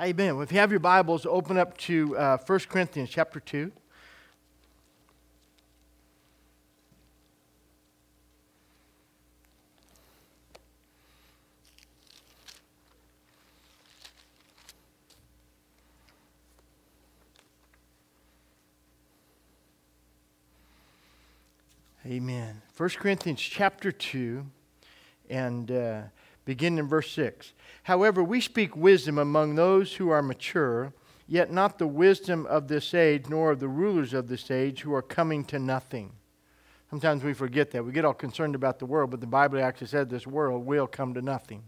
Amen. Well, if you have your Bibles, open up to uh, 1 Corinthians chapter 2. Amen. 1 Corinthians chapter 2 and uh, begin in verse 6. However, we speak wisdom among those who are mature, yet not the wisdom of this age, nor of the rulers of this age who are coming to nothing. Sometimes we forget that. We get all concerned about the world, but the Bible actually said this world will come to nothing.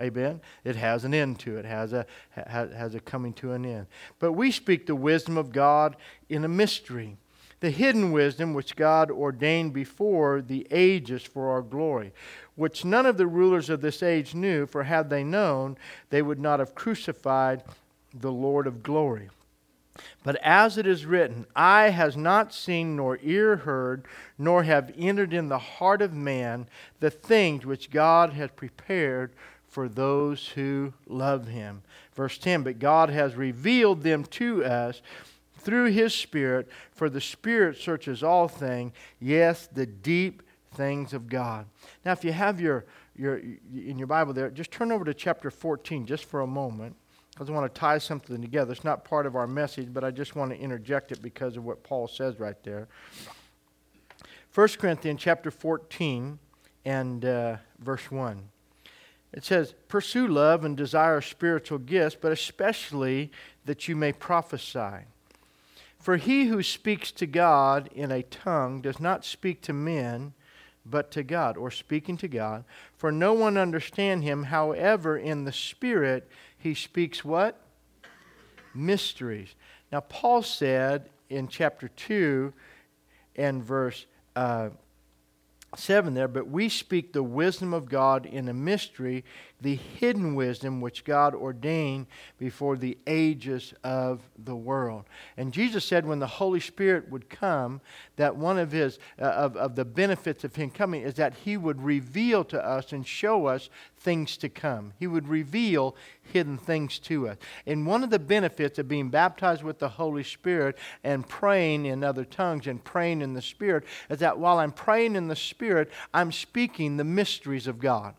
Amen. It has an end to it, has a, has a coming to an end. But we speak the wisdom of God in a mystery the hidden wisdom which God ordained before the ages for our glory, which none of the rulers of this age knew, for had they known, they would not have crucified the Lord of glory. But as it is written, eye has not seen, nor ear heard, nor have entered in the heart of man the things which God has prepared for those who love him. Verse 10 But God has revealed them to us through his Spirit, for the Spirit searches all things, yes, the deep things of God. Now, if you have your, your in your Bible there, just turn over to chapter 14 just for a moment, because I want to tie something together. It's not part of our message, but I just want to interject it because of what Paul says right there. 1 Corinthians chapter 14 and uh, verse 1. It says, Pursue love and desire spiritual gifts, but especially that you may prophesy. For he who speaks to God in a tongue does not speak to men, but to God, or speaking to God. For no one understand him. However, in the Spirit, he speaks what? Mysteries. Now, Paul said in chapter 2 and verse uh, 7 there, but we speak the wisdom of God in a mystery, the hidden wisdom which God ordained before the ages of the world. And Jesus said when the Holy Spirit would come, that one of his uh, of, of the benefits of him coming is that he would reveal to us and show us things to come. He would reveal hidden things to us. And one of the benefits of being baptized with the Holy Spirit and praying in other tongues and praying in the Spirit is that while I'm praying in the Spirit, I'm speaking the mysteries of God.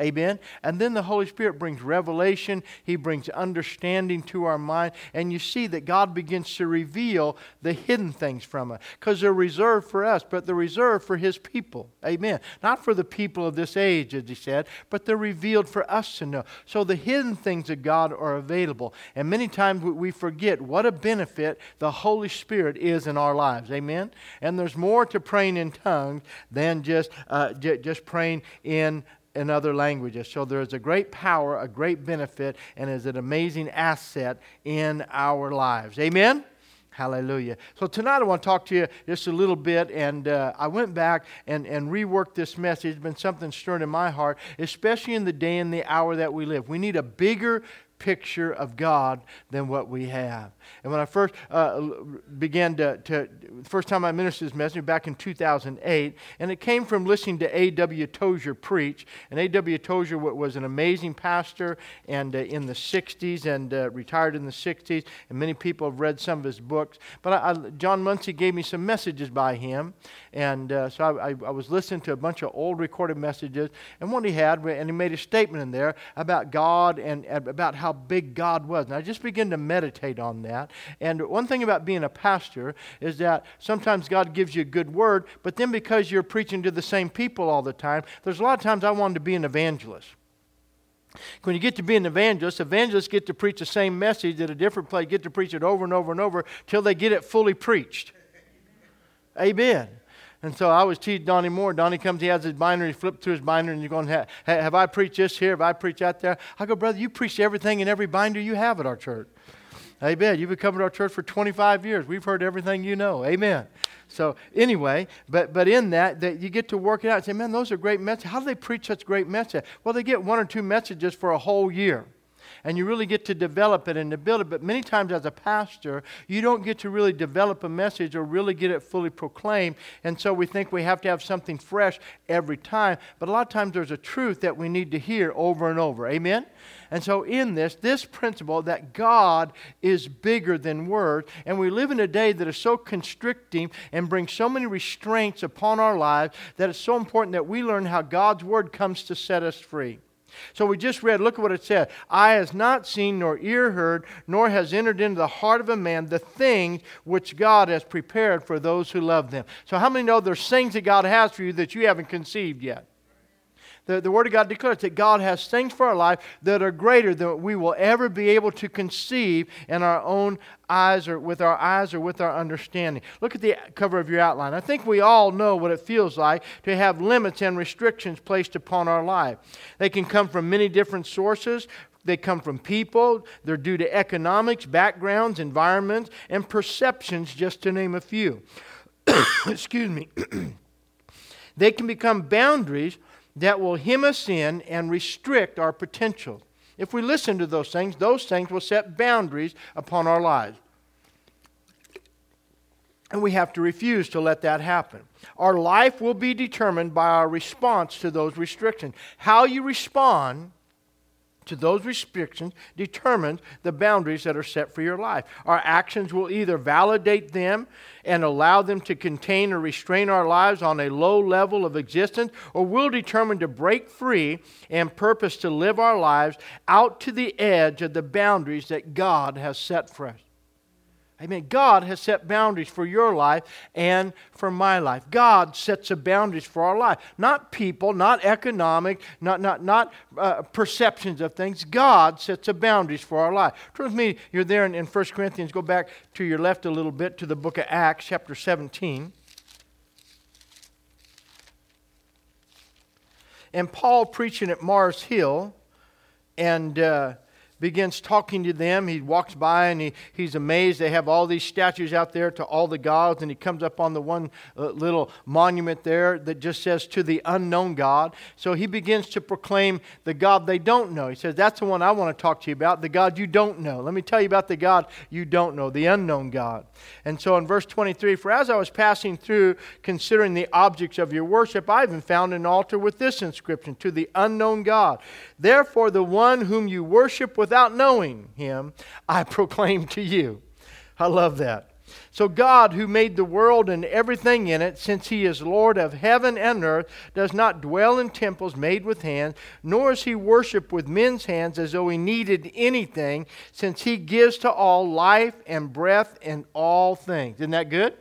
Amen. And then the Holy Spirit brings revelation, He brings understanding to our mind, and you see that God begins to reveal the hidden things from us because they're reserved for us, but they're reserved for His people. Amen. Not for the people of this age, as He said, but they're revealed for us to know. So the hidden things of God are available. And many times we forget what a benefit the Holy Spirit is in our lives. Amen. And there's more to praying in tongues than just, uh, j- just praying in in other languages. So there is a great power, a great benefit, and is an amazing asset in our lives. Amen? Hallelujah. So tonight I want to talk to you just a little bit, and uh, I went back and, and reworked this message. It's been something stirring in my heart, especially in the day and the hour that we live. We need a bigger picture of God than what we have. And when I first uh, began to, to, first time I ministered this message back in 2008, and it came from listening to A.W. Tozer preach. And A.W. Tozer was an amazing pastor and uh, in the 60s and uh, retired in the 60s, and many people have read some of his books. But I, I, John Muncie gave me some messages by him, and uh, so I, I was listening to a bunch of old recorded messages, and one he had, and he made a statement in there about God and about how big God was. And I just began to meditate on that. And one thing about being a pastor is that sometimes God gives you a good word, but then because you're preaching to the same people all the time, there's a lot of times I wanted to be an evangelist. When you get to be an evangelist, evangelists get to preach the same message at a different place, get to preach it over and over and over till they get it fully preached. Amen. And so I was teaching Donnie Moore. Donnie comes, he has his binder, he flips through his binder, and you're going, have, have I preached this here? Have I preached that there? I go, brother, you preach everything in every binder you have at our church. Amen. You've been coming to our church for 25 years. We've heard everything you know. Amen. So anyway, but but in that, that you get to work it out and say, man, those are great messages. How do they preach such great messages? Well, they get one or two messages for a whole year. And you really get to develop it and to build it. But many times, as a pastor, you don't get to really develop a message or really get it fully proclaimed. And so we think we have to have something fresh every time. But a lot of times, there's a truth that we need to hear over and over. Amen? And so, in this, this principle that God is bigger than words, and we live in a day that is so constricting and brings so many restraints upon our lives that it's so important that we learn how God's word comes to set us free. So we just read, look at what it said. Eye has not seen, nor ear heard, nor has entered into the heart of a man the things which God has prepared for those who love them. So, how many know there's things that God has for you that you haven't conceived yet? The, the Word of God declares that God has things for our life that are greater than we will ever be able to conceive in our own eyes or with our eyes or with our understanding. Look at the cover of your outline. I think we all know what it feels like to have limits and restrictions placed upon our life. They can come from many different sources, they come from people. They're due to economics, backgrounds, environments, and perceptions, just to name a few. Excuse me. they can become boundaries that will hem us in and restrict our potential. If we listen to those things, those things will set boundaries upon our lives. And we have to refuse to let that happen. Our life will be determined by our response to those restrictions. How you respond to those restrictions determines the boundaries that are set for your life. Our actions will either validate them and allow them to contain or restrain our lives on a low level of existence, or we'll determine to break free and purpose to live our lives out to the edge of the boundaries that God has set for us. Amen. God has set boundaries for your life and for my life. God sets the boundaries for our life. Not people, not economic, not, not, not uh, perceptions of things. God sets the boundaries for our life. Turn with me, you're there in, in 1 Corinthians. Go back to your left a little bit to the book of Acts, chapter 17. And Paul preaching at Mars Hill, and. Uh, begins talking to them. He walks by and he, he's amazed. They have all these statues out there to all the gods, and he comes up on the one uh, little monument there that just says, To the unknown God. So he begins to proclaim the God they don't know. He says, That's the one I want to talk to you about, the God you don't know. Let me tell you about the God you don't know, the unknown God. And so in verse 23, For as I was passing through, considering the objects of your worship, I even found an altar with this inscription, To the unknown God. Therefore, the one whom you worship without knowing him, I proclaim to you. I love that. So, God, who made the world and everything in it, since He is Lord of heaven and earth, does not dwell in temples made with hands, nor is He worshiped with men's hands as though He needed anything, since He gives to all life and breath and all things. Isn't that good?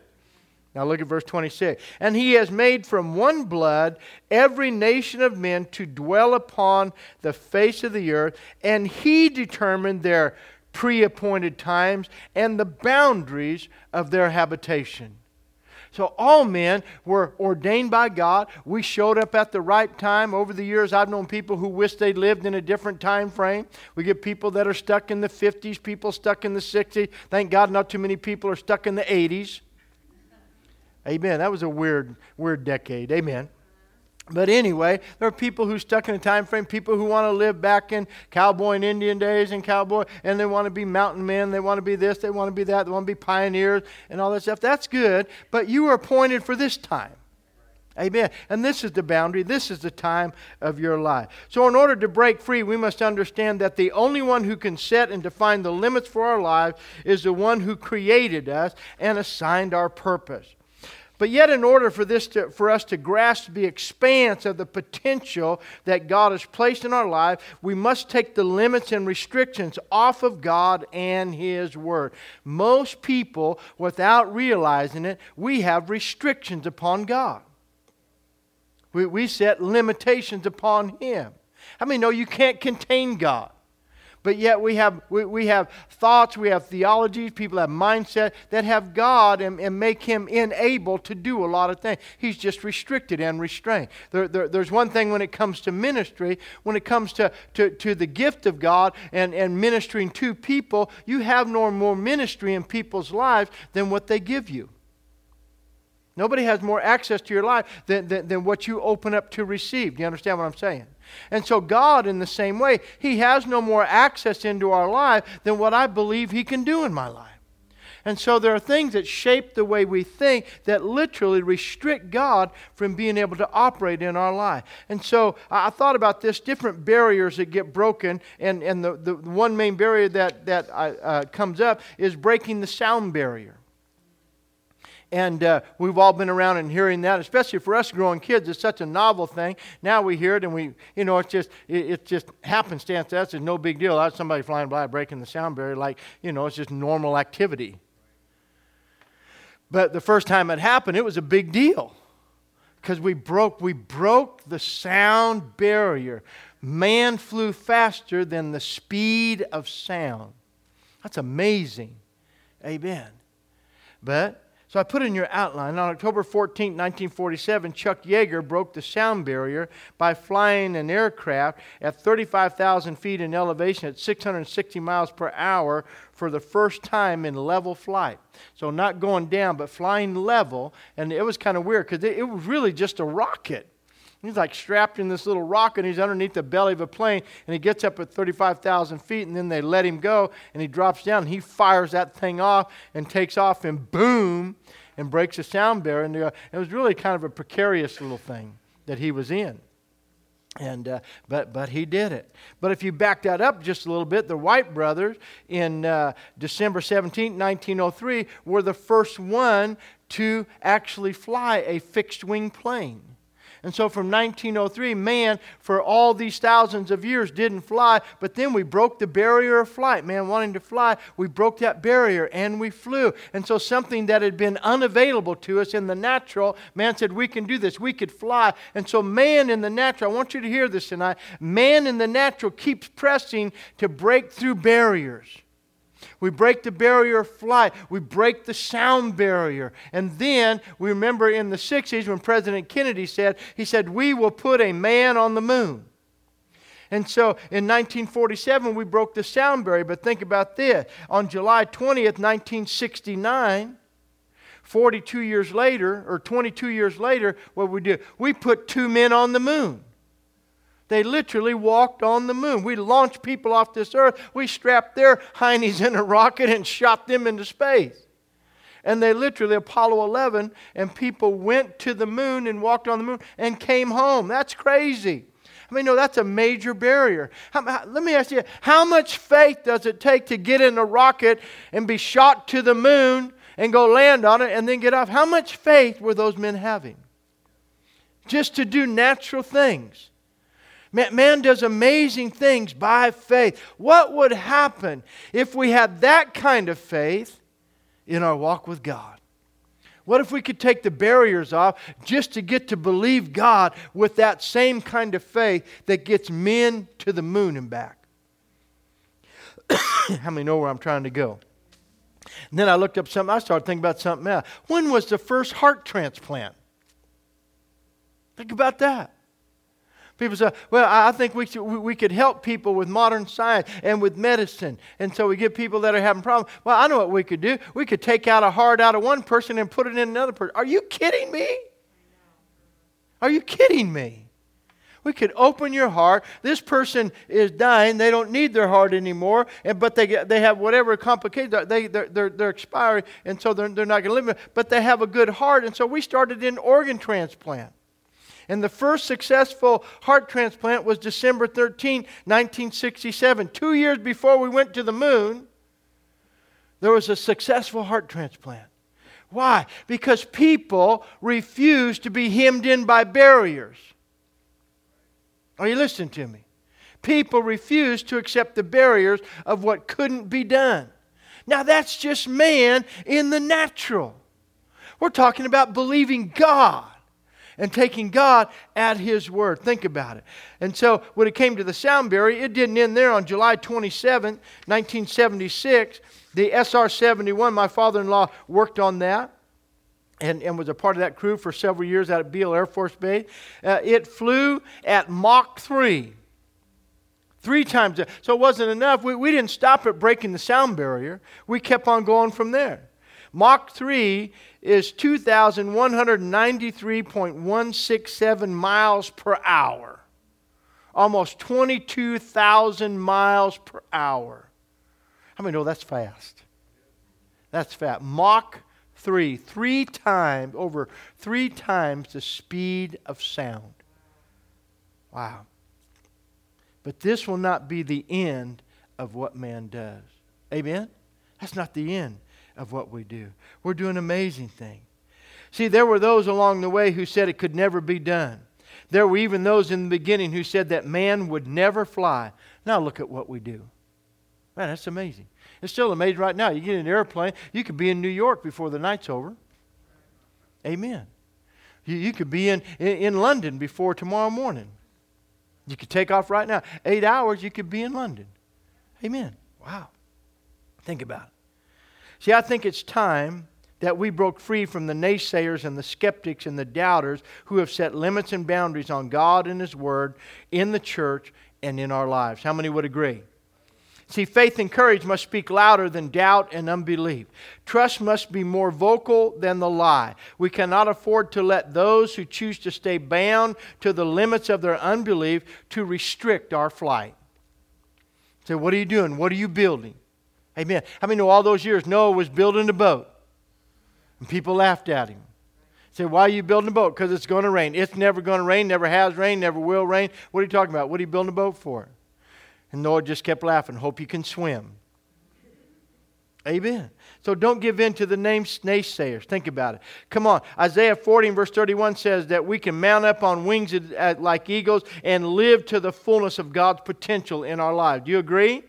Now look at verse 26. And he has made from one blood every nation of men to dwell upon the face of the earth, and he determined their pre appointed times and the boundaries of their habitation. So all men were ordained by God. We showed up at the right time. Over the years, I've known people who wish they lived in a different time frame. We get people that are stuck in the 50s, people stuck in the 60s. Thank God not too many people are stuck in the 80s. Amen. That was a weird, weird decade. Amen. But anyway, there are people who stuck in a time frame, people who want to live back in cowboy and Indian days and cowboy, and they want to be mountain men, they want to be this, they want to be that, they want to be pioneers and all that stuff. That's good, but you were appointed for this time. Amen. And this is the boundary. This is the time of your life. So, in order to break free, we must understand that the only one who can set and define the limits for our lives is the one who created us and assigned our purpose. But yet, in order for, this to, for us to grasp the expanse of the potential that God has placed in our life, we must take the limits and restrictions off of God and His Word. Most people, without realizing it, we have restrictions upon God. We, we set limitations upon Him. How many know you can't contain God? But yet we have, we, we have thoughts, we have theologies, people have mindset that have God and, and make him unable to do a lot of things. He's just restricted and restrained. There, there, there's one thing when it comes to ministry, when it comes to, to, to the gift of God and, and ministering to people, you have no more ministry in people's lives than what they give you. Nobody has more access to your life than, than, than what you open up to receive. Do you understand what I'm saying? And so, God, in the same way, He has no more access into our life than what I believe He can do in my life. And so there are things that shape the way we think that literally restrict God from being able to operate in our life. And so I thought about this different barriers that get broken. And, and the, the one main barrier that, that uh, comes up is breaking the sound barrier. And uh, we've all been around and hearing that, especially for us growing kids. It's such a novel thing. Now we hear it and we, you know, it's just, it, it's just happenstance. That's no big deal. That's somebody flying by breaking the sound barrier, like, you know, it's just normal activity. But the first time it happened, it was a big deal because we broke, we broke the sound barrier. Man flew faster than the speed of sound. That's amazing. Amen. But so I put in your outline on October 14, 1947, Chuck Yeager broke the sound barrier by flying an aircraft at 35,000 feet in elevation at 660 miles per hour for the first time in level flight. So not going down, but flying level. And it was kind of weird because it, was really just a rocket. He's like strapped in this little rocket, and he's underneath the belly of a plane, and he gets up at 35,000 feet, and then they let him go, and he drops down, and he fires that thing off and takes off, and boom, and breaks the sound barrier. And it was really kind of a precarious little thing that he was in. And uh, but but he did it. But if you back that up just a little bit, the Wright brothers in uh, December 17, 1903, were the first one to actually fly a fixed wing plane. And so from 1903, man, for all these thousands of years, didn't fly. But then we broke the barrier of flight. Man, wanting to fly, we broke that barrier and we flew. And so something that had been unavailable to us in the natural, man said, We can do this. We could fly. And so man in the natural, I want you to hear this tonight. Man in the natural keeps pressing to break through barriers. We break the barrier of flight. We break the sound barrier. And then we remember in the 60s when President Kennedy said, he said, we will put a man on the moon. And so in 1947, we broke the sound barrier. But think about this. On July 20th, 1969, 42 years later, or 22 years later, what we do? We put two men on the moon. They literally walked on the moon. We launched people off this earth. We strapped their heinies in a rocket and shot them into space. And they literally, Apollo 11, and people went to the moon and walked on the moon and came home. That's crazy. I mean, no, that's a major barrier. How, how, let me ask you, how much faith does it take to get in a rocket and be shot to the moon and go land on it and then get off? How much faith were those men having? Just to do natural things. Man, does amazing things by faith. What would happen if we had that kind of faith in our walk with God? What if we could take the barriers off just to get to believe God with that same kind of faith that gets men to the moon and back? How many know where I'm trying to go? And then I looked up something, I started thinking about something else. When was the first heart transplant? Think about that. People say, well, I think we, should, we could help people with modern science and with medicine. And so we get people that are having problems. Well, I know what we could do. We could take out a heart out of one person and put it in another person. Are you kidding me? Are you kidding me? We could open your heart. This person is dying. They don't need their heart anymore, and, but they, they have whatever complications. They, they're, they're, they're expiring, and so they're, they're not going to live. But they have a good heart, and so we started an organ transplant. And the first successful heart transplant was December 13, 1967. Two years before we went to the moon, there was a successful heart transplant. Why? Because people refused to be hemmed in by barriers. Are you listening to me? People refused to accept the barriers of what couldn't be done. Now, that's just man in the natural. We're talking about believing God and taking God at His word. Think about it. And so when it came to the sound barrier, it didn't end there. On July 27, 1976, the SR 71, my father in law worked on that. And, and was a part of that crew for several years out at Beale Air Force Base. Uh, it flew at Mach 3 three times. So it wasn't enough. We, we didn't stop at breaking the sound barrier. We kept on going from there. Mach 3 is 2,193.167 miles per hour. almost 22,000 miles per hour. How many know that's fast? That's fast. Mach 3, three times, over three times the speed of sound. Wow. But this will not be the end of what man does. Amen? That's not the end of what we do. We're doing amazing things. See, there were those along the way who said it could never be done. There were even those in the beginning who said that man would never fly. Now look at what we do. Man, that's amazing. It's still amazing right now. You get in an airplane, you could be in New York before the night's over. Amen. You, you could be in, in, in London before tomorrow morning. You could take off right now. Eight hours, you could be in London. Amen. Wow. Think about it. See, I think it's time that we broke free from the naysayers and the skeptics and the doubters who have set limits and boundaries on God and His Word in the church and in our lives. How many would agree? See, faith and courage must speak louder than doubt and unbelief. Trust must be more vocal than the lie. We cannot afford to let those who choose to stay bound to the limits of their unbelief to restrict our flight. Say, so what are you doing? What are you building? Amen. How many know all those years Noah was building a boat? And people laughed at him. Say, why are you building a boat? Because it's going to rain. It's never going to rain, never has rained, never will rain. What are you talking about? What are you building a boat for? And Noah just kept laughing. Hope you can swim. Amen. So don't give in to the name naysayers. Think about it. Come on. Isaiah 40 verse 31 says that we can mount up on wings like eagles and live to the fullness of God's potential in our lives. Do you agree?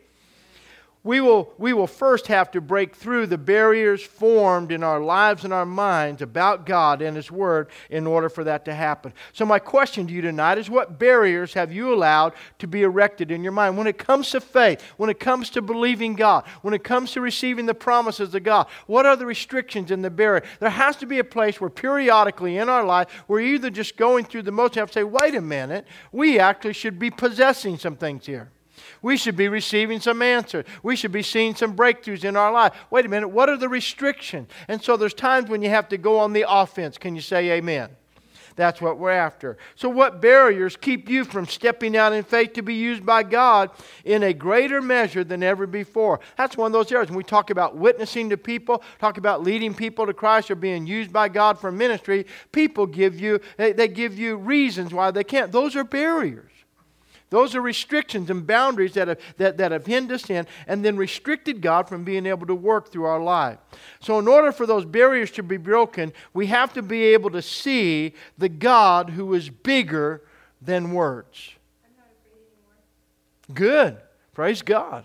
We will, we will first have to break through the barriers formed in our lives and our minds about God and His Word in order for that to happen. So, my question to you tonight is what barriers have you allowed to be erected in your mind? When it comes to faith, when it comes to believing God, when it comes to receiving the promises of God, what are the restrictions in the barrier? There has to be a place where periodically in our life we're either just going through the motions and have to say, wait a minute, we actually should be possessing some things here. We should be receiving some answers. We should be seeing some breakthroughs in our life. Wait a minute, what are the restrictions? And so there's times when you have to go on the offense. Can you say amen? That's what we're after. So, what barriers keep you from stepping out in faith to be used by God in a greater measure than ever before? That's one of those areas. When we talk about witnessing to people, talk about leading people to Christ or being used by God for ministry, people give you, they, they give you reasons why they can't. Those are barriers. Those are restrictions and boundaries that have, that, that have hindered us in and then restricted God from being able to work through our life. So, in order for those barriers to be broken, we have to be able to see the God who is bigger than words. Good. Praise God.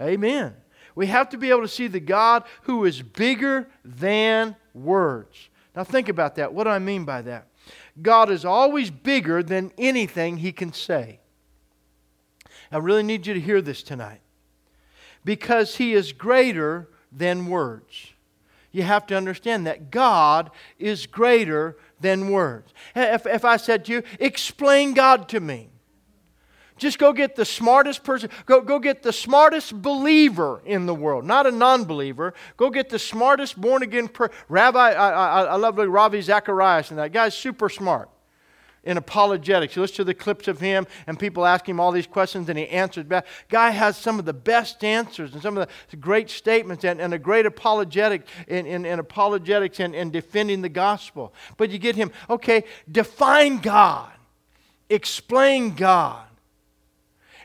Amen. We have to be able to see the God who is bigger than words. Now, think about that. What do I mean by that? God is always bigger than anything He can say. I really need you to hear this tonight. Because He is greater than words. You have to understand that God is greater than words. If, if I said to you, explain God to me, just go get the smartest person, go, go get the smartest believer in the world, not a non believer. Go get the smartest born again per- Rabbi. I, I, I love Ravi Zacharias, and that guy's super smart in apologetics. You listen to the clips of him, and people ask him all these questions, and he answers back. Guy has some of the best answers and some of the great statements and, and a great apologetic in, in, in apologetics and, and defending the gospel. But you get him, okay, define God, explain God.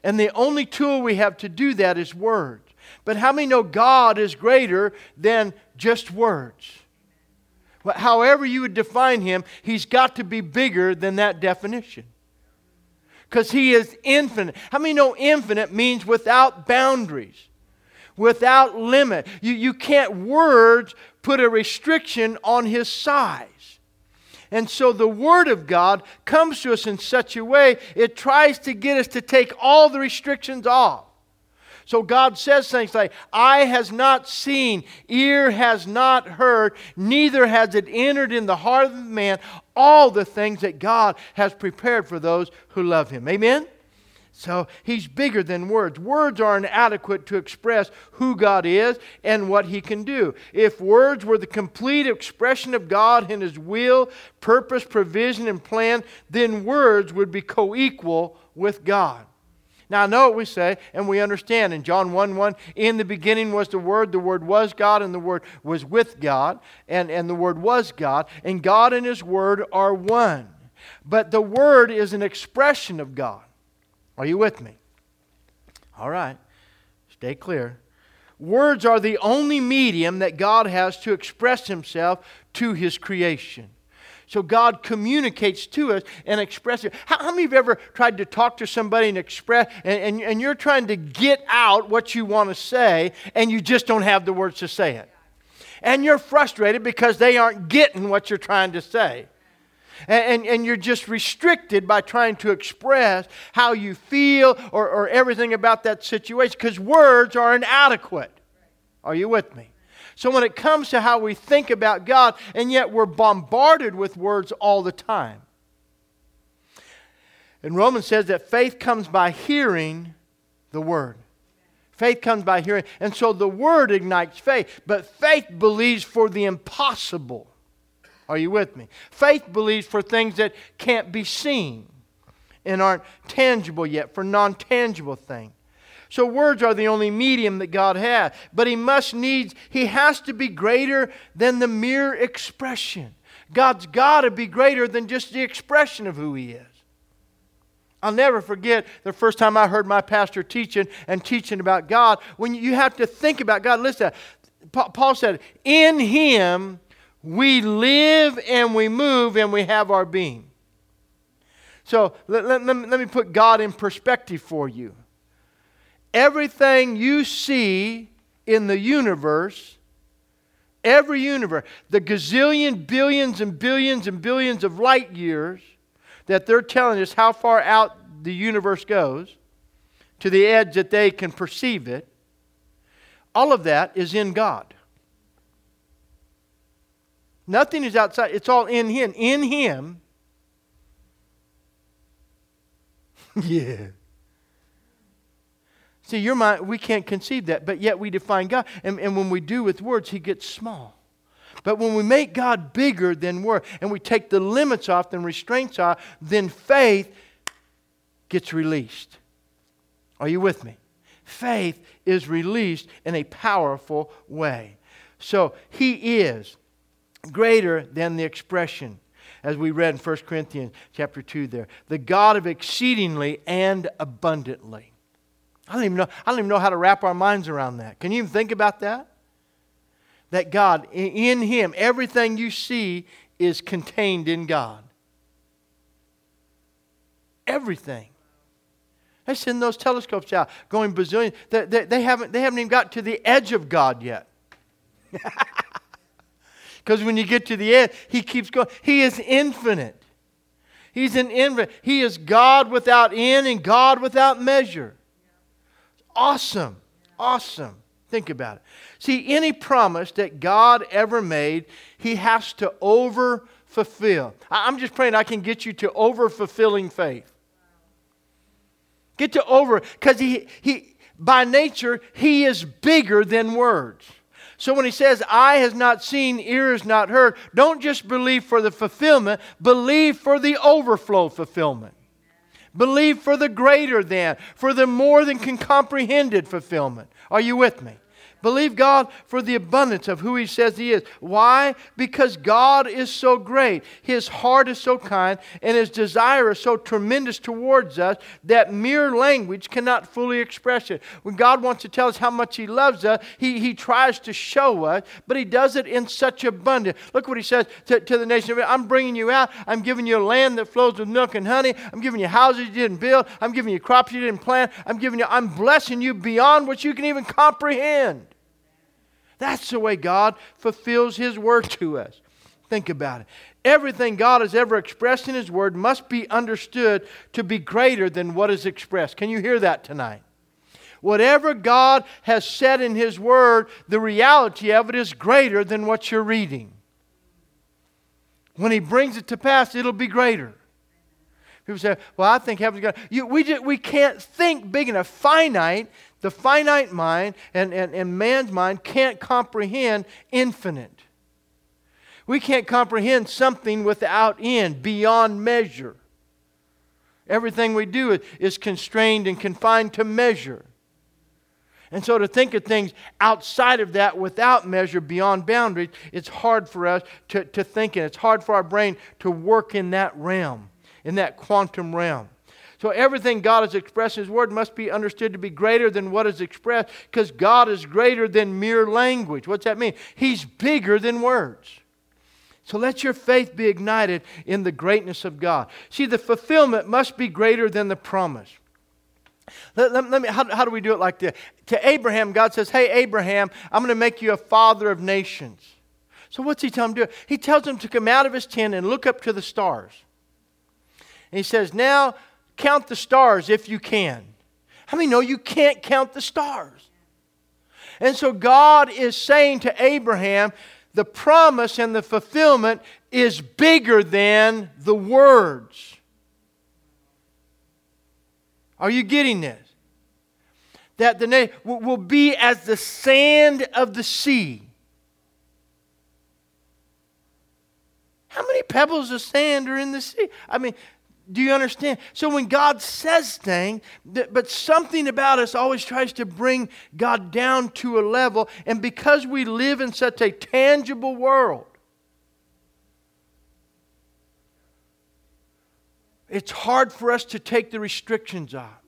And the only tool we have to do that is words. But how many know God is greater than just words? However you would define him, he's got to be bigger than that definition. Because he is infinite. How many know infinite means without boundaries, without limit? You, you can't, words put a restriction on his size. And so the Word of God comes to us in such a way, it tries to get us to take all the restrictions off. So God says things like, Eye has not seen, ear has not heard, neither has it entered in the heart of man all the things that God has prepared for those who love Him. Amen? So he's bigger than words. Words are inadequate to express who God is and what he can do. If words were the complete expression of God and his will, purpose, provision, and plan, then words would be co equal with God. Now, I know what we say, and we understand. In John 1 1, in the beginning was the Word, the Word was God, and the Word was with God, and, and the Word was God, and God and His Word are one. But the Word is an expression of God. Are you with me? All right. Stay clear. Words are the only medium that God has to express Himself to His creation. So God communicates to us and expresses. How, how, many of you ever tried to talk to somebody and express, and, and, and you're trying to get out what you want to say, and you just don't have the words to say it? And you're frustrated because they aren't getting what you're trying to say. And, and, and, you're just restricted by trying to express how you feel or, or everything about that situation because words are inadequate. Are you with me? So when it comes to how we think about God, and yet we're bombarded with words all the time. And Romans says that faith comes by hearing the word. Faith comes by hearing. And so the word ignites faith, but faith believes for the impossible. Are you with me? Faith believes for things that can't be seen and aren't tangible yet, for non tangible things. So words are the only medium that God has, but he must needs he has to be greater than the mere expression. God's got to be greater than just the expression of who he is. I'll never forget the first time I heard my pastor teaching and teaching about God. When you have to think about God, listen, Paul said, In him we live and we move and we have our being. So let, let, let, me put God in perspective for you. Everything you see in the universe, every universe, the gazillion, billions, and billions and billions of light years that they're telling us how far out the universe goes to the edge that they can perceive it, all of that is in God. Nothing is outside, it's all in Him. In Him, yeah. See, your mind, we can't conceive that, but yet we define God. And, and when we do with words, He gets small. But when we make God bigger than word, and we take the limits off, and restraints off, then faith gets released. Are you with me? Faith is released in a powerful way. So He is greater than the expression as we read in 1 Corinthians chapter 2 there. The God of exceedingly and abundantly. I don't even know, I don't even know how to wrap our minds around that. Can you even think about that? That God, in Him, everything you see is contained in God. Everything. They send those telescopes out going bazillion. They, they, they, haven't, they haven't even got to the edge of God yet. Because when you get to the end, He keeps going. He is infinite. He's an infinite. He is God without end and God without measure awesome. Awesome. Think about it. See, any promise that God ever made, He has to over fulfill. I'm just praying I can get you to over fulfilling faith. Get to over, because he, he, by nature, He is bigger than words. So when he says, Eye has not seen, ear has not heard, don't just believe for the fulfillment, believe for the overflow fulfillment. Believe for the greater than, for the more than can comprehended fulfillment. Are you with me? Believe God for the abundance of who He says He is. Why? Because God is so great. His heart is so kind, and His desire is so tremendous towards us that mere language cannot fully express it. When God wants to tell us how much He loves us, He, he tries to show us, but He does it in such abundance. Look what He says to, to the nation of I'm bringing you out. I'm giving you a land that flows with milk and honey. I'm giving you houses you didn't build. I'm giving you crops you didn't plant. I'm giving you, I'm blessing you beyond what you can even comprehend. That's the way God fulfills His word to us. Think about it. Everything God has ever expressed in His word must be understood to be greater than what is expressed. Can you hear that tonight? Whatever God has said in His word, the reality of it is greater than what you're reading. When He brings it to pass, it'll be greater. People say, well, I think heaven's God. You, we, just, we can't think big enough. Finite, the finite mind and, and, and man's mind can't comprehend infinite. We can't comprehend something without end, beyond measure. Everything we do is constrained and confined to measure. And so to think of things outside of that without measure, beyond boundaries, it's hard for us to, to think in. It's hard for our brain to work in that realm, in that quantum realm. So everything God has expressed in His Word must be understood to be greater than what is expressed because God is greater than mere language. What's that mean? He's bigger than words. So let your faith be ignited in the greatness of God. See, the fulfillment must be greater than the promise. Let, let, let me, how, how do we do it like this? To Abraham, God says, Hey, Abraham, I'm going to make you a father of nations. So what's he tell him to do? He tells him to come out of his tent and look up to the stars. And he says, Now count the stars if you can. How many know you can't count the stars? And so God is saying to Abraham, the promise and the fulfillment is bigger than the words. Are you getting this? That the name will be as the sand of the sea. How many pebbles of sand are in the sea? I mean, do you understand? So when God says things, but something about us always tries to bring God down to a level, and because we live in such a tangible world, it's hard for us to take the restrictions off.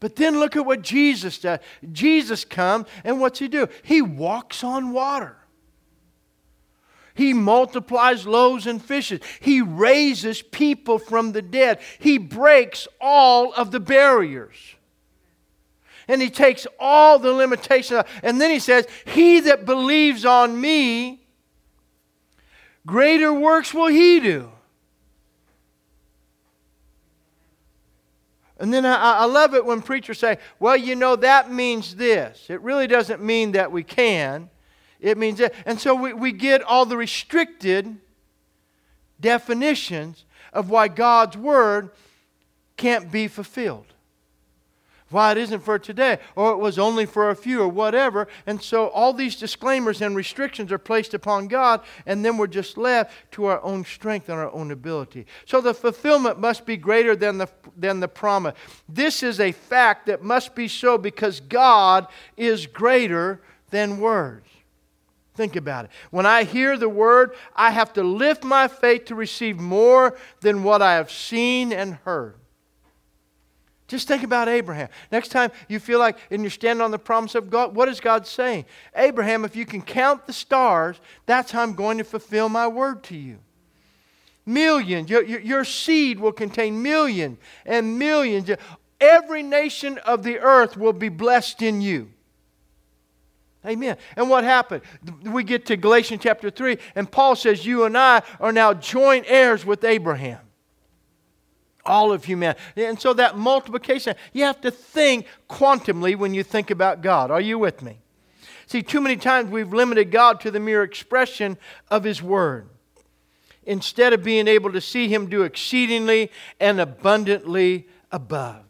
But then look at what Jesus does. Jesus comes, and what's he do? He walks on water. He multiplies loaves and fishes. He raises people from the dead. He breaks all of the barriers. And he takes all the limitations. And then he says, He that believes on me, greater works will he do. And then I, I, love it when preachers say, well, you know, that means this. It really doesn't mean that we can. It means that. And so we, we get all the restricted definitions of why God's word can't be fulfilled. Why it isn't for today, or it was only for a few, or whatever. And so all these disclaimers and restrictions are placed upon God, and then we're just left to our own strength and our own ability. So the fulfillment must be greater than the, than the promise. This is a fact that must be so because God is greater than words. Think about it. When I hear the word, I have to lift my faith to receive more than what I have seen and heard. Just think about Abraham. Next time you feel like and you're standing on the promise of God, what is God saying? Abraham, if you can count the stars, that's how I'm going to fulfill my word to you. Millions. Your, your, your seed will contain millions and millions. Every nation of the earth will be blessed in you. Amen. And what happened? We get to Galatians chapter 3, and Paul says, You and I are now joint heirs with Abraham. All of humanity. And so that multiplication, you have to think quantumly when you think about God. Are you with me? See, too many times we've limited God to the mere expression of His Word instead of being able to see Him do exceedingly and abundantly above.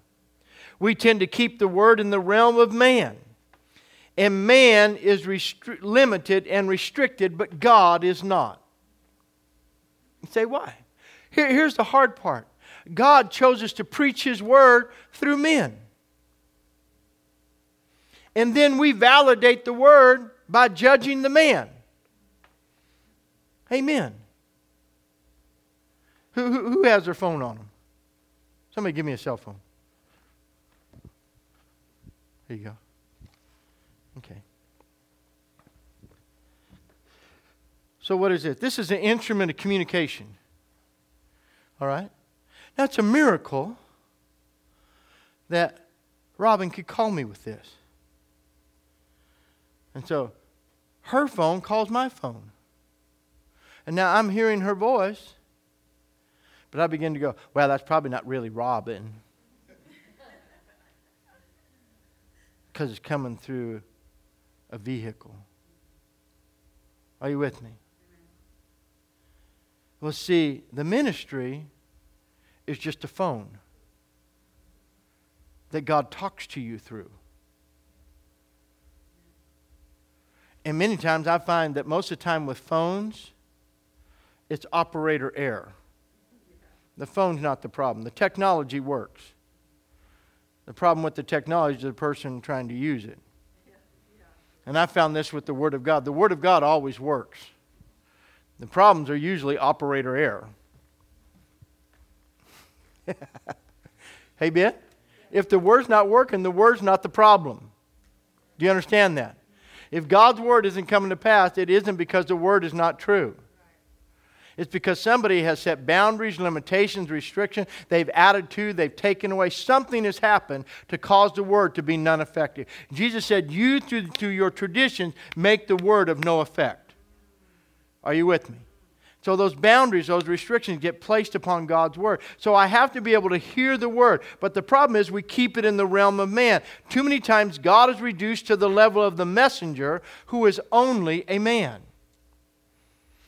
We tend to keep the Word in the realm of man and man is restri- limited and restricted, but God is not. You say, why? Here, here's the hard part God chose us to preach His word through men. And then we validate the word by judging the man. Amen. Who, who, who has their phone on them? Somebody give me a cell phone. Here you go. Okay. So, what is it? This is an instrument of communication. All right? Now, it's a miracle that Robin could call me with this. And so, her phone calls my phone. And now I'm hearing her voice, but I begin to go, well, that's probably not really Robin. Because it's coming through a vehicle. Are you with me? Well, see, the ministry is just a phone that God talks to you through. And many times I find that most of the time with phones, it's operator error. The phone's not the problem. The technology works. The problem with the technology is the person trying to use it. And I found this with the Word of God. The Word of God always works. The problems are usually operator error. hey, Ben? If the Word's not working, the Word's not the problem. Do you understand that? If God's Word isn't coming to pass, it isn't because the Word is not true. It's because somebody has set boundaries, limitations, restrictions. They've added to, they've taken away. Something has happened to cause the word to be non effective. Jesus said, You, through, through your traditions, make the word of no effect. Are you with me? So those boundaries, those restrictions get placed upon God's word. So I have to be able to hear the word. But the problem is we keep it in the realm of man. Too many times God is reduced to the level of the messenger who is only a man.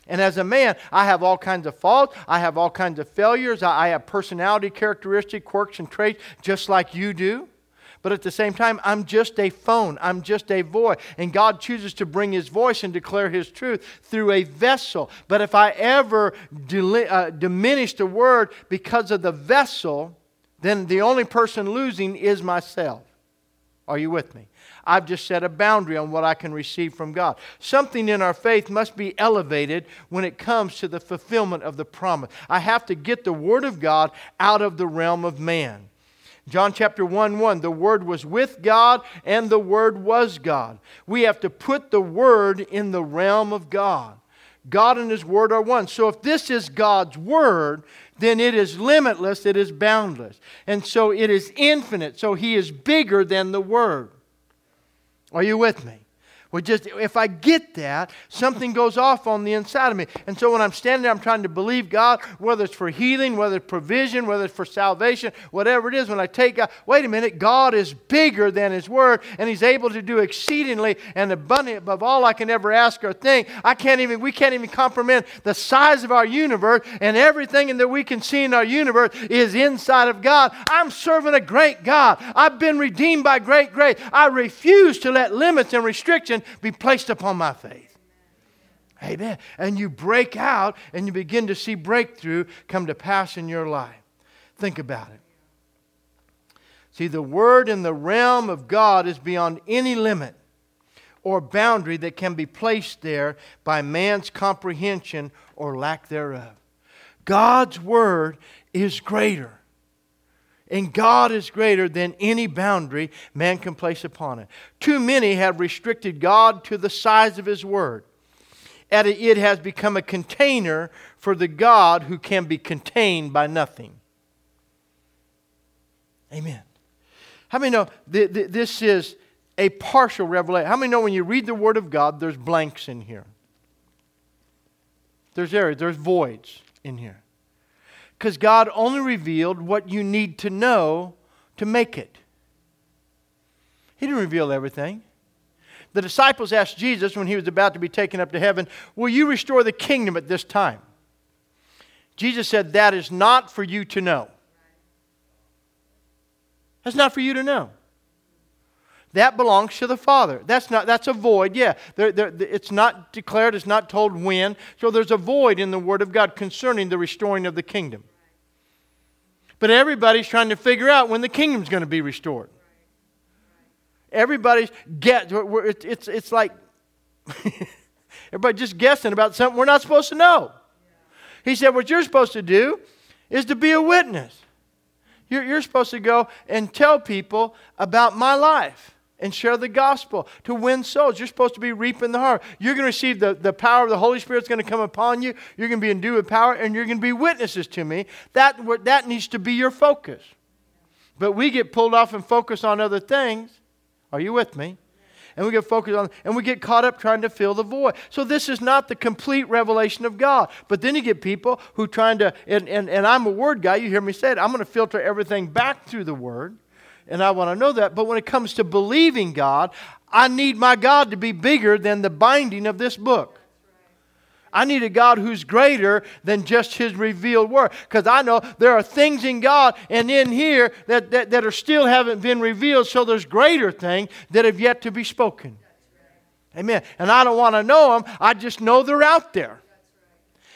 And as a man, I have all kinds of faults. I have all kinds of failures. I have personality characteristics, quirks, and traits just like you do. But at the same time, I'm just a phone. I'm just a voice. And God chooses to bring His voice and declare His truth through a vessel. But if I ever deli- uh, diminish the word because of the vessel, then the only person losing is myself. Are you with me? I've just set a boundary on what I can receive from God. Something in our faith must be elevated when it comes to the fulfillment of the promise. I have to get the Word of God out of the realm of man. John chapter 1 1, the Word was with God and the Word was God. We have to put the Word in the realm of God. God and His Word are one. So if this is God's Word, then it is limitless, it is boundless. And so it is infinite. So He is bigger than the Word. Are you with me? Well, just if I get that, something goes off on the inside of me. And so when I'm standing there, I'm trying to believe God, whether it's for healing, whether it's provision, whether it's for salvation, whatever it is. When I take God, wait a minute, God is bigger than His Word, and He's able to do exceedingly and abundantly above all I can ever ask or think. I can't even, we can't even comprehend the size of our universe, and everything that we can see in our universe is inside of God. I'm serving a great God. I've been redeemed by great grace. I refuse to let limits and restrictions be placed upon my faith. Amen. And you break out and you begin to see breakthrough come to pass in your life. Think about it. See, the word in the realm of God is beyond any limit or boundary that can be placed there by man's comprehension or lack thereof. God's word is greater. And God is greater than any boundary man can place upon it. Too many have restricted God to the size of His Word. And it has become a container for the God who can be contained by nothing. Amen. How many know th- th- this is a partial revelation? How many know when you read the Word of God, there's blanks in here? There's areas, there's voids in here. Because God only revealed what you need to know to make it. He didn't reveal everything. The disciples asked Jesus when he was about to be taken up to heaven, Will you restore the kingdom at this time? Jesus said, That is not for you to know. That's not for you to know. That belongs to the Father. That's not that's a void. Yeah, there, there, it's not declared. It's not told when. So there's a void in the Word of God concerning the restoring of the kingdom. But everybody's trying to figure out when the kingdom's going to be restored. Everybody's get it's it's like everybody just guessing about something we're not supposed to know. He said, What you're supposed to do is to be a witness. You're, you're supposed to go and tell people about my life and share the gospel to win souls. You're supposed to be reaping the harvest. You're going to receive the, the power of the Holy Spirit. It's going to come upon you. You're going to be endued with power, and you're going to be witnesses to me. That, that needs to be your focus. But we get pulled off and focus on other things. Are you with me? and we get focused on and we get caught up trying to fill the void so this is not the complete revelation of god but then you get people who trying to and, and, and i'm a word guy you hear me say it i'm going to filter everything back through the word and I want to know that. But when it comes to believing God, I need my God to be bigger than the binding of this book. I need a God who's greater than just His revealed word. Because I know there are things in God and in here that, that, that are still haven't been revealed, so there's greater things that have yet to be spoken. Amen. And I don't want to know them, I just know they're out there.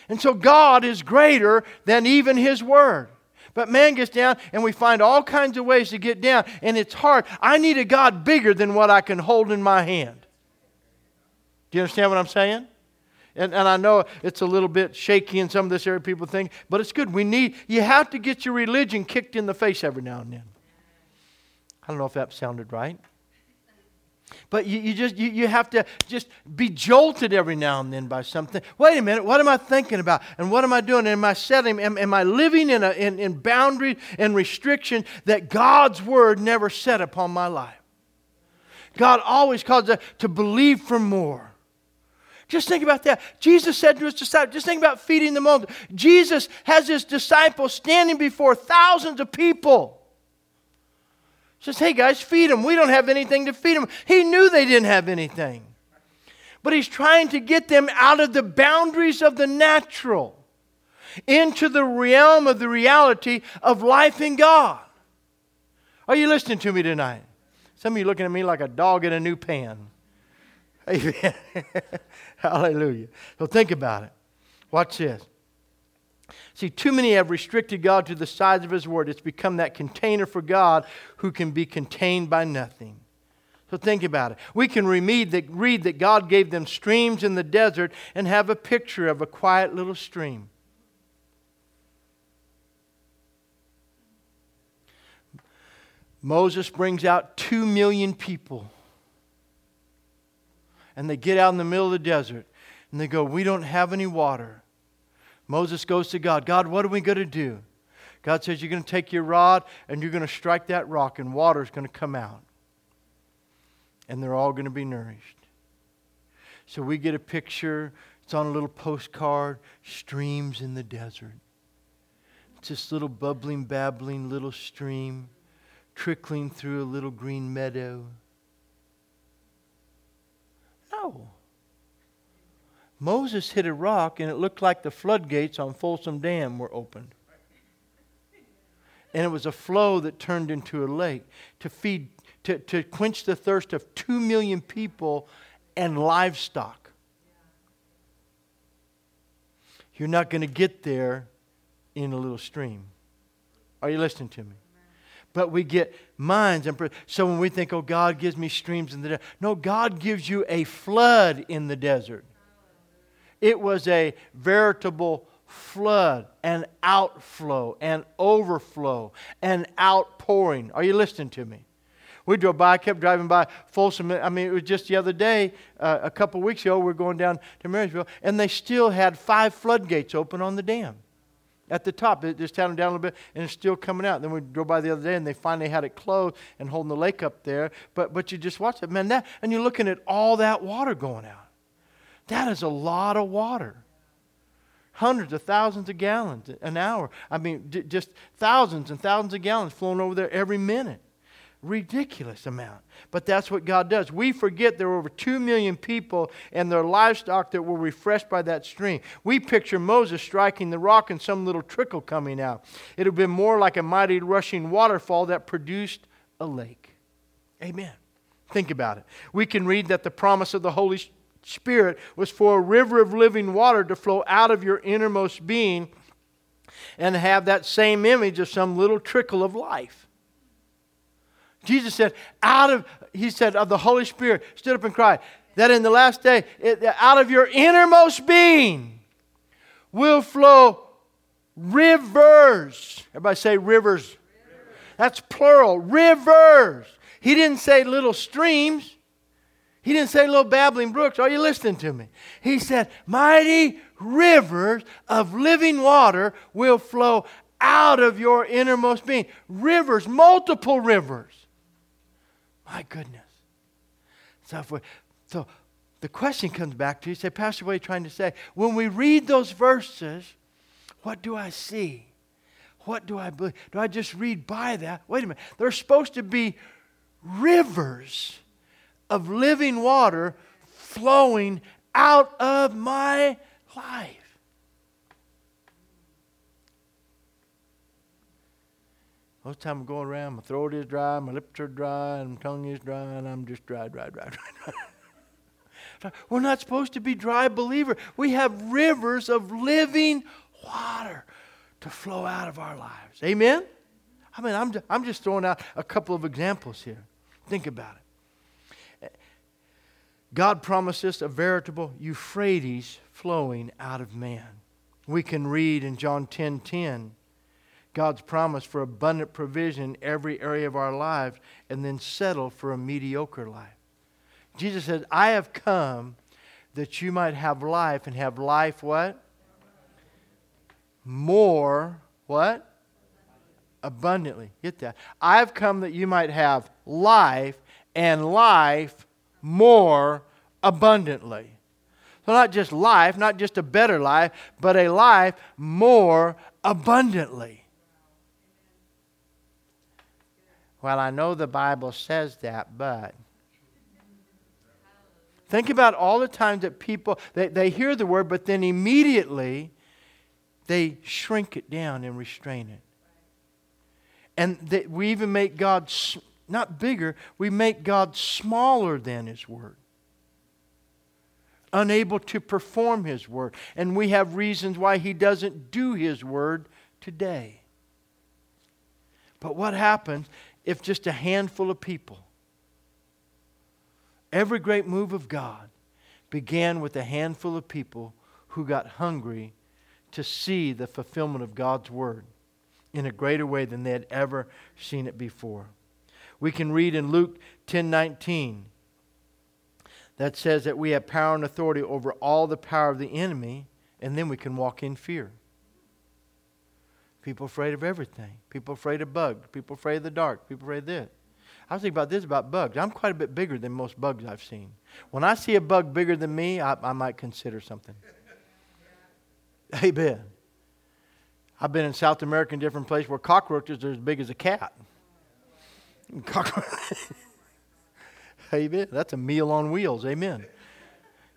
And so God is greater than even His word. But man gets down and we find all kinds of ways to get down, and it's hard. I need a God bigger than what I can hold in my hand. Do you understand what I'm saying? And, and I know it's a little bit shaky in some of this area, people think, but it's good. We need, you have to get your religion kicked in the face every now and then. I don't know if that sounded right. But you, you just you, you have to just be jolted every now and then by something. Wait a minute, what am I thinking about? And what am I doing? Am I setting, am, am I living in, a, in, in boundary and restriction that God's word never set upon my life? God always calls us to believe for more. Just think about that. Jesus said to his disciples, just think about feeding the multitude. Jesus has his disciples standing before thousands of people. Says, hey guys, feed them. We don't have anything to feed them. He knew they didn't have anything. But he's trying to get them out of the boundaries of the natural into the realm of the reality of life in God. Are you listening to me tonight? Some of you looking at me like a dog in a new pan. Amen. Hallelujah. So think about it. Watch this. See, too many have restricted God to the size of His Word. It's become that container for God who can be contained by nothing. So think about it. We can read that, God gave them streams in the desert and have a picture of a quiet little stream. Moses brings out two million people and they get out in the middle of the desert and they go, We don't have any water. Moses goes to God, God, what are we going to do? God says, You're going to take your rod and you're going to strike that rock, and water is going to come out. And they're all going to be nourished. So we get a picture. It's on a little postcard streams in the desert. It's this little bubbling, babbling little stream trickling through a little green meadow. No. Moses hit a rock and it looked like the floodgates on Folsom Dam were opened. And it was a flow that turned into a lake to feed, to, to quench the thirst of two million people and livestock. You're not going to get there in a little stream. Are you listening to me? but we get minds. And so when we think, oh, God gives me streams in the desert, no, God gives you a flood in the desert. It was a veritable flood, an outflow, an overflow, an outpouring. Are you listening to me? We drove by, kept driving by Folsom. I mean, it was just the other day, uh, a couple weeks ago, we are going down to Marysville, and they still had five floodgates open on the dam at the top. It just had them down a little bit, and it's still coming out. Then we drove by the other day, and they finally had it closed and holding the lake up there. But but you just watch it, man. That and you're looking at all that water going out. That is a lot of water. Hundreds of thousands of gallons an hour. I mean, just thousands and thousands of gallons flowing over there every minute ridiculous amount. But that's what God does. We forget there were over 2 million people and their livestock that were refreshed by that stream. We picture Moses striking the rock and some little trickle coming out. It would have been more like a mighty rushing waterfall that produced a lake. Amen. Think about it. We can read that the promise of the Holy Spirit was for a river of living water to flow out of your innermost being and have that same image of some little trickle of life. Jesus said, out of, he said, of the Holy Spirit, stood up and cried, that in the last day, it, out of your innermost being will flow rivers. Everybody say rivers. rivers. That's plural, rivers. He didn't say little streams. He didn't say little babbling brooks. Are you listening to me? He said, mighty rivers of living water will flow out of your innermost being. Rivers, multiple rivers. My goodness. So, we, so the question comes back to you. Say, Pastor, what are you trying to say? When we read those verses, what do I see? What do I believe? Do I just read by that? Wait a minute. There's supposed to be rivers of living water flowing out of my life. Most time I'm going around, my throat is dry, my lips are dry, and my tongue is dry, and I'm just dry, dry, dry, dry, dry. We're not supposed to be dry believer. We have rivers of living water to flow out of our lives. Amen? I mean, I'm, I'm just throwing out a couple of examples here. Think about it. God promised us a veritable Euphrates flowing out of man. We can read in John 10 10 God's promise for abundant provision in every area of our lives and then settle for a mediocre life. Jesus said, I have come that you might have life and have life what? More what? Abundantly. Get that. I have come that you might have life and life more abundantly. So, not just life, not just a better life, but a life more abundantly. Well, I know the Bible says that, but. Think about all the times that people, they, they hear the word, but then immediately they shrink it down and restrain it. And that we even make God not bigger, we make God smaller than His Word. Unable to perform His Word. And we have reasons why He doesn't do His Word today. But what happens if just a handful of people, every great move of God began with a handful of people who got hungry to see the fulfillment of God's word in a greater way than they had ever seen it before. We can read in Luke 10:19 that says that we have power and authority over all the power of the enemy and then we can walk in fear. People afraid of everything. People afraid of bugs. People afraid of the dark. People afraid of this. I was thinking about this about bugs. I'm quite a bit bigger than most bugs I've seen. When I see a bug bigger than me, I, I might consider something. Amen. I've been in South America in different places where cockroaches are as big as a cat. Amen. That's a meal on wheels. Amen.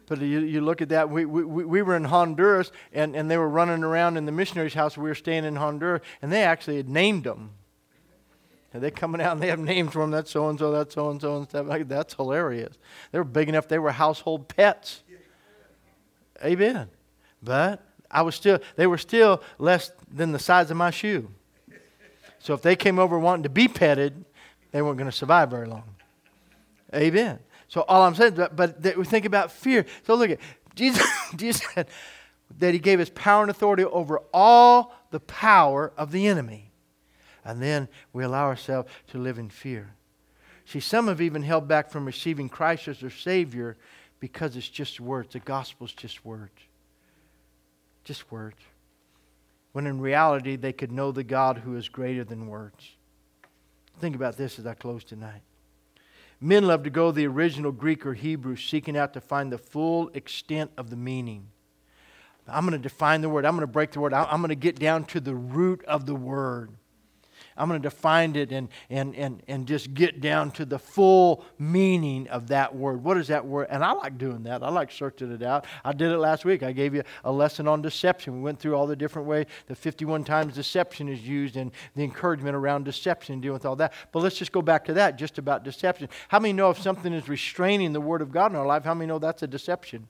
But you, you look at that, we, we, we were in Honduras and, and they were running around in the missionary's house. We were staying in Honduras and they actually had named them. And they're coming out and they have names for them. That's so and so, that's so and so, and stuff like That's hilarious. They were big enough, they were household pets. Amen. But I was still, they were still less than the size of my shoe. So if they came over wanting to be petted, they weren't going to survive very long. Amen. So all I'm saying, but, but we think about fear. So look at Jesus. Jesus said that He gave us power and authority over all the power of the enemy, and then we allow ourselves to live in fear. See, some have even held back from receiving Christ as their Savior because it's just words. The gospel's just words. Just words. When in reality, they could know the God who is greater than words. Think about this as I close tonight. Men love to go the original Greek or Hebrew, seeking out to find the full extent of the meaning. I'm going to define the word. I'm going to break the word. I'm going to get down to the root of the word. I'm going to define it and, and, and, and just get down to the full meaning of that word. What is that word? And I like doing that. I like searching it out. I did it last week. I gave you a lesson on deception. We went through all the different ways, the 51 times deception is used and the encouragement around deception dealing with all that. But let's just go back to that, just about deception. How many know if something is restraining the word of God in our life, how many know that's a deception?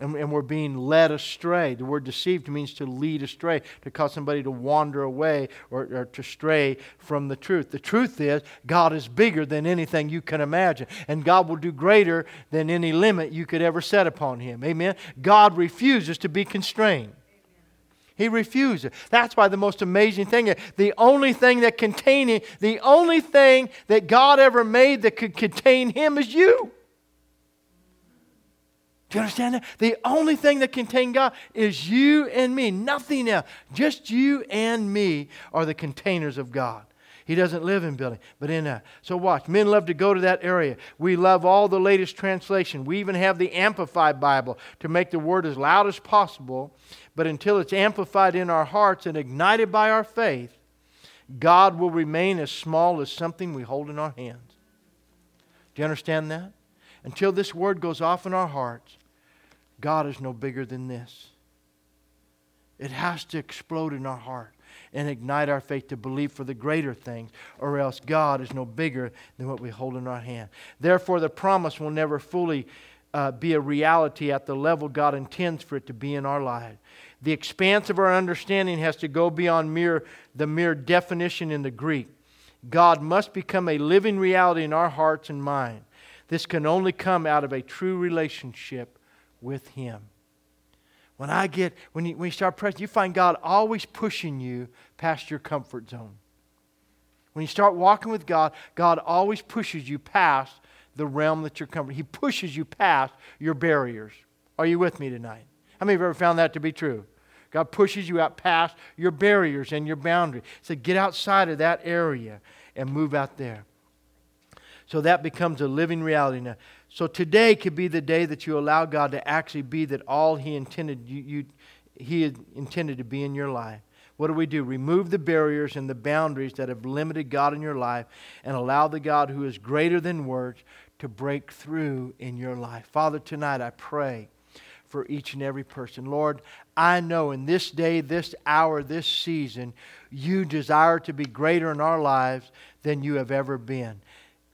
And, and we're being led astray. The word deceived means to lead astray, to cause somebody to wander away or, or to stray from the truth. The truth is, God is bigger than anything you can imagine, and God will do greater than any limit you could ever set upon Him. Amen? God refuses to be constrained. He refuses. That's why the most amazing thing the only thing that containing, the only thing that God ever made that could contain Him is you. You understand that? The only thing that contain God is you and me, nothing else. Just you and me are the containers of God. He doesn't live in building, but in that. So watch. Men love to go to that area. We love all the latest translation. We even have the Amplified Bible to make the word as loud as possible. But until it's amplified in our hearts and ignited by our faith, God will remain as small as something we hold in our hands. Do you understand that? until this word goes off in our hearts, God is no bigger than this. It has to explode in our heart and ignite our faith to believe for the greater things, or else God is no bigger than what we hold in our hand. Therefore, the promise will never fully uh, be a reality at the level God intends for it to be in our lives. The expanse of our understanding has to go beyond mere, the mere definition in the Greek. God must become a living reality in our hearts and mind. This can only come out of a true relationship with Him. When I get, when you, when you start pressing, you find God always pushing you past your comfort zone. When you start walking with God, God always pushes you past the realm that you're comfortable. He pushes you past your barriers. Are you with me tonight? How many of you ever found that to be true? God pushes you out past your barriers and your boundary. So get outside of that area and move out there. So that becomes a living reality now. So today could be the day that you allow God to actually be that all He intended you, you He intended to be in your life. What do we do? Remove the barriers and the boundaries that have limited God in your life and allow the God who is greater than words to break through in your life. Father, tonight I pray for each and every person. Lord, I know in this day, this hour, this season, you desire to be greater in our lives than you have ever been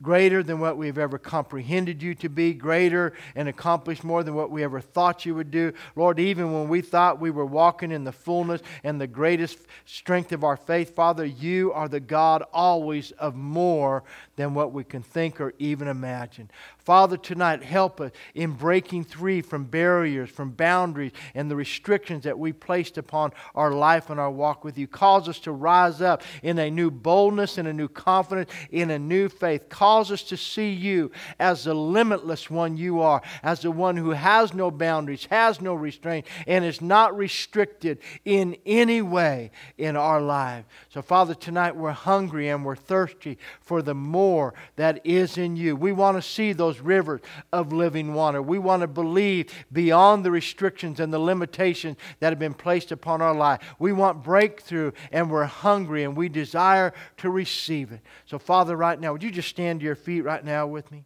greater than what we've ever comprehended you to be, greater and accomplished more than what we ever thought you would do. Lord, even when we thought we were walking in the fullness and the greatest strength of our faith, Father, you are the God always of more than what we can think or even imagine. Father, tonight, help us in breaking free from barriers, from boundaries, and the restrictions that we placed upon our life and our walk with you. Cause us to rise up in a new boldness, in a new confidence, in a new faith. Cause us to see you as the limitless one you are, as the one who has no boundaries, has no restraint, and is not restricted in any way in our life. So, Father, tonight we're hungry and we're thirsty for the more that is in you. We want to see those those rivers of living water. We want to believe beyond the restrictions and the limitations that have been placed upon our life. We want breakthrough and we're hungry and we desire to receive it. So, Father, right now, would you just stand to your feet right now with me?